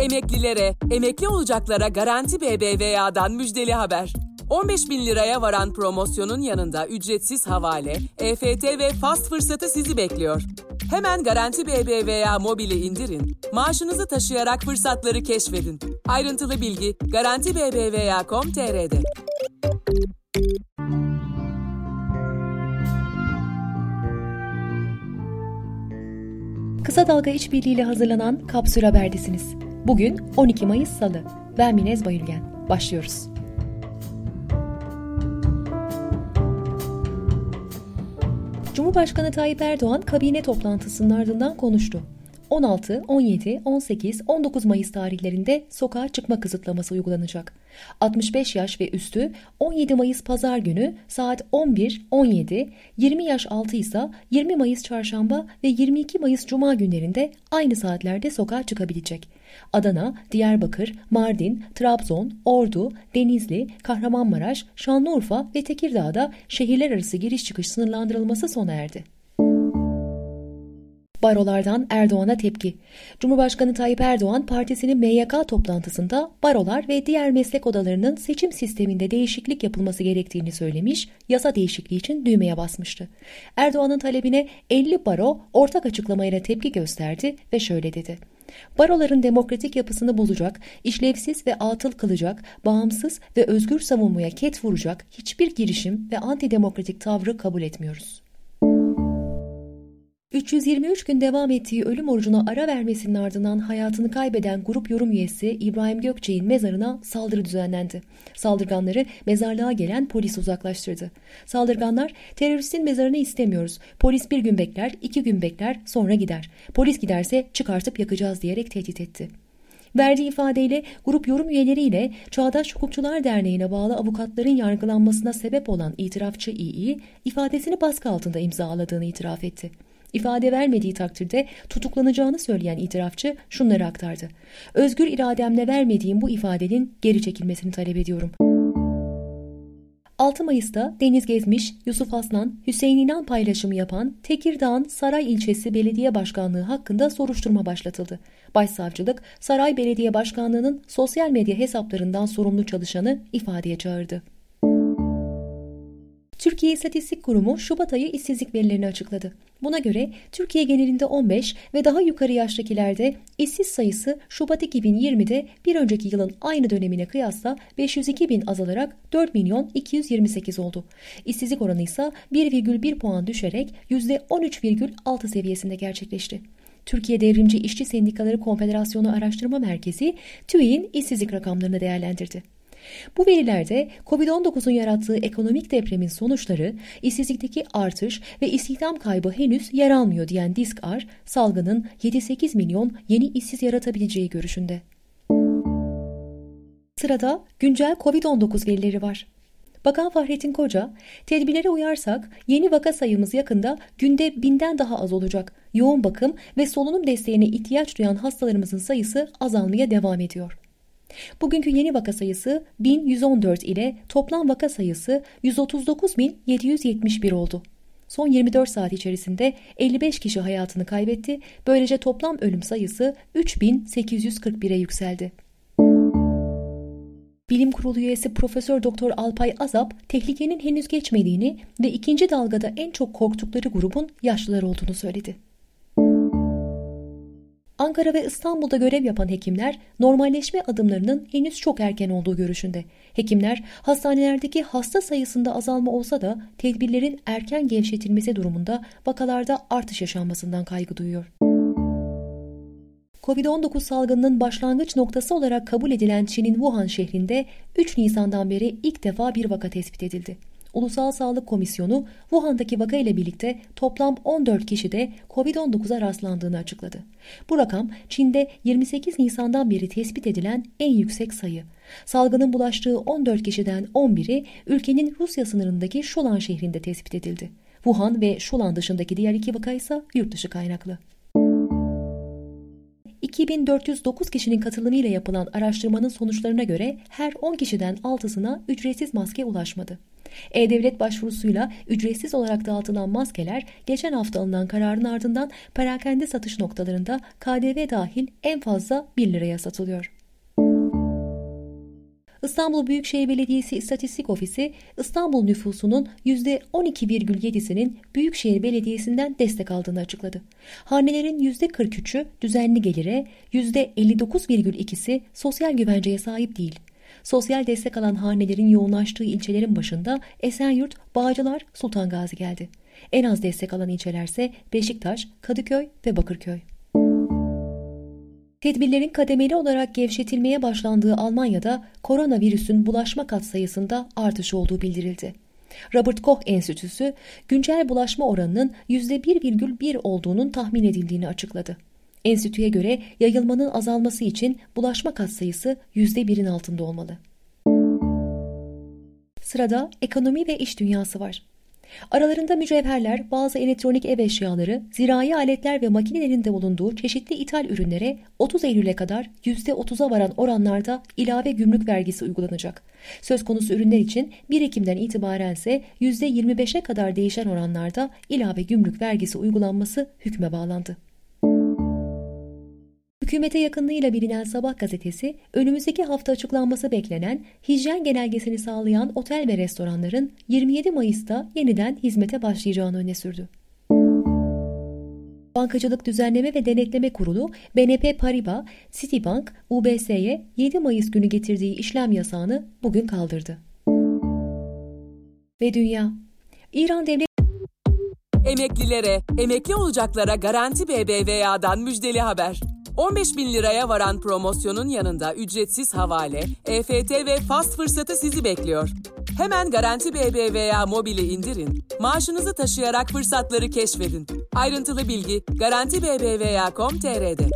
Emeklilere, emekli olacaklara Garanti BBVA'dan müjdeli haber. 15 bin liraya varan promosyonun yanında ücretsiz havale, EFT ve fast fırsatı sizi bekliyor. Hemen Garanti BBVA mobili indirin, maaşınızı taşıyarak fırsatları keşfedin. Ayrıntılı bilgi Garanti BBVA.com.tr'de. Kısa Dalga İşbirliği hazırlanan Kapsül Haber'desiniz. Bugün 12 Mayıs Salı. Ben Minez Bayülgen. Başlıyoruz. Cumhurbaşkanı Tayyip Erdoğan kabine toplantısının ardından konuştu. 16, 17, 18, 19 Mayıs tarihlerinde sokağa çıkma kısıtlaması uygulanacak. 65 yaş ve üstü 17 Mayıs pazar günü saat 11, 17, 20 yaş altı ise 20 Mayıs çarşamba ve 22 Mayıs cuma günlerinde aynı saatlerde sokağa çıkabilecek. Adana, Diyarbakır, Mardin, Trabzon, Ordu, Denizli, Kahramanmaraş, Şanlıurfa ve Tekirdağ'da şehirler arası giriş çıkış sınırlandırılması sona erdi. Barolardan Erdoğan'a tepki. Cumhurbaşkanı Tayyip Erdoğan partisinin MYK toplantısında barolar ve diğer meslek odalarının seçim sisteminde değişiklik yapılması gerektiğini söylemiş, yasa değişikliği için düğmeye basmıştı. Erdoğan'ın talebine 50 baro ortak açıklamayla tepki gösterdi ve şöyle dedi. Baroların demokratik yapısını bozacak, işlevsiz ve atıl kılacak, bağımsız ve özgür savunmaya ket vuracak hiçbir girişim ve antidemokratik tavrı kabul etmiyoruz. 323 gün devam ettiği ölüm orucuna ara vermesinin ardından hayatını kaybeden grup yorum üyesi İbrahim Gökçe'nin mezarına saldırı düzenlendi. Saldırganları mezarlığa gelen polis uzaklaştırdı. Saldırganlar teröristin mezarını istemiyoruz. Polis bir gün bekler, iki gün bekler, sonra gider. Polis giderse çıkartıp yakacağız diyerek tehdit etti. Verdiği ifadeyle grup yorum üyeleriyle Çağdaş Hukukçular Derneği'ne bağlı avukatların yargılanmasına sebep olan itirafçı İİ ifadesini baskı altında imzaladığını itiraf etti. İfade vermediği takdirde tutuklanacağını söyleyen itirafçı şunları aktardı. Özgür irademle vermediğim bu ifadenin geri çekilmesini talep ediyorum. 6 Mayıs'ta Deniz Gezmiş, Yusuf Aslan, Hüseyin İnan paylaşımı yapan Tekirdağ'ın Saray ilçesi belediye başkanlığı hakkında soruşturma başlatıldı. Başsavcılık, Saray Belediye Başkanlığı'nın sosyal medya hesaplarından sorumlu çalışanı ifadeye çağırdı. Türkiye İstatistik Kurumu Şubat ayı işsizlik verilerini açıkladı. Buna göre Türkiye genelinde 15 ve daha yukarı yaştakilerde işsiz sayısı Şubat 2020'de bir önceki yılın aynı dönemine kıyasla 502 bin azalarak 4 milyon 228 oldu. İşsizlik oranı ise 1,1 puan düşerek %13,6 seviyesinde gerçekleşti. Türkiye Devrimci İşçi Sendikaları Konfederasyonu Araştırma Merkezi TÜİ'nin işsizlik rakamlarını değerlendirdi. Bu verilerde Covid-19'un yarattığı ekonomik depremin sonuçları, işsizlikteki artış ve istihdam kaybı henüz yer almıyor diyen Diskar, salgının 7-8 milyon yeni işsiz yaratabileceği görüşünde. Sırada güncel Covid-19 verileri var. Bakan Fahrettin Koca, tedbirlere uyarsak yeni vaka sayımız yakında günde binden daha az olacak. Yoğun bakım ve solunum desteğine ihtiyaç duyan hastalarımızın sayısı azalmaya devam ediyor. Bugünkü yeni vaka sayısı 1114 ile toplam vaka sayısı 139.771 oldu. Son 24 saat içerisinde 55 kişi hayatını kaybetti. Böylece toplam ölüm sayısı 3841'e yükseldi. Bilim Kurulu üyesi Profesör Doktor Alpay Azap, tehlikenin henüz geçmediğini ve ikinci dalgada en çok korktukları grubun yaşlılar olduğunu söyledi. Ankara ve İstanbul'da görev yapan hekimler normalleşme adımlarının henüz çok erken olduğu görüşünde. Hekimler hastanelerdeki hasta sayısında azalma olsa da tedbirlerin erken gevşetilmesi durumunda vakalarda artış yaşanmasından kaygı duyuyor. Covid-19 salgınının başlangıç noktası olarak kabul edilen Çin'in Wuhan şehrinde 3 Nisan'dan beri ilk defa bir vaka tespit edildi. Ulusal Sağlık Komisyonu Wuhan'daki vaka ile birlikte toplam 14 kişide COVID-19'a rastlandığını açıkladı. Bu rakam Çin'de 28 Nisan'dan beri tespit edilen en yüksek sayı. Salgının bulaştığı 14 kişiden 11'i ülkenin Rusya sınırındaki Şulan şehrinde tespit edildi. Wuhan ve Şulan dışındaki diğer iki vaka ise yurt dışı kaynaklı. 2409 kişinin katılımıyla yapılan araştırmanın sonuçlarına göre her 10 kişiden 6'sına ücretsiz maske ulaşmadı. E-Devlet başvurusuyla ücretsiz olarak dağıtılan maskeler geçen hafta alınan kararın ardından perakende satış noktalarında KDV dahil en fazla 1 liraya satılıyor. İstanbul Büyükşehir Belediyesi İstatistik Ofisi İstanbul nüfusunun %12,7'sinin Büyükşehir Belediyesi'nden destek aldığını açıkladı. Hanelerin %43'ü düzenli gelire, %59,2'si sosyal güvenceye sahip değil. Sosyal destek alan hanelerin yoğunlaştığı ilçelerin başında Esenyurt, Bağcılar, Sultan Gazi geldi. En az destek alan ilçelerse Beşiktaş, Kadıköy ve Bakırköy. Tedbirlerin kademeli olarak gevşetilmeye başlandığı Almanya'da koronavirüsün bulaşma katsayısında artış olduğu bildirildi. Robert Koch Enstitüsü güncel bulaşma oranının %1,1 olduğunun tahmin edildiğini açıkladı. Enstitüye göre yayılmanın azalması için bulaşma katsayısı %1'in altında olmalı. Sırada ekonomi ve iş dünyası var. Aralarında mücevherler, bazı elektronik ev eşyaları, zirai aletler ve makinelerin de bulunduğu çeşitli ithal ürünlere 30 Eylül'e kadar %30'a varan oranlarda ilave gümrük vergisi uygulanacak. Söz konusu ürünler için 1 Ekim'den itibaren ise %25'e kadar değişen oranlarda ilave gümrük vergisi uygulanması hükme bağlandı. Hükümete yakınlığıyla bilinen Sabah gazetesi, önümüzdeki hafta açıklanması beklenen hijyen genelgesini sağlayan otel ve restoranların 27 Mayıs'ta yeniden hizmete başlayacağını öne sürdü. Bankacılık Düzenleme ve Denetleme Kurulu BNP Paribas, Citibank, UBS'ye 7 Mayıs günü getirdiği işlem yasağını bugün kaldırdı. Ve Dünya İran Devlet Emeklilere, emekli olacaklara Garanti BBVA'dan müjdeli haber. 15 bin liraya varan promosyonun yanında ücretsiz havale, EFT ve fast fırsatı sizi bekliyor. Hemen Garanti BBVA mobili indirin, maaşınızı taşıyarak fırsatları keşfedin. Ayrıntılı bilgi Garanti BBVA.com.tr'de.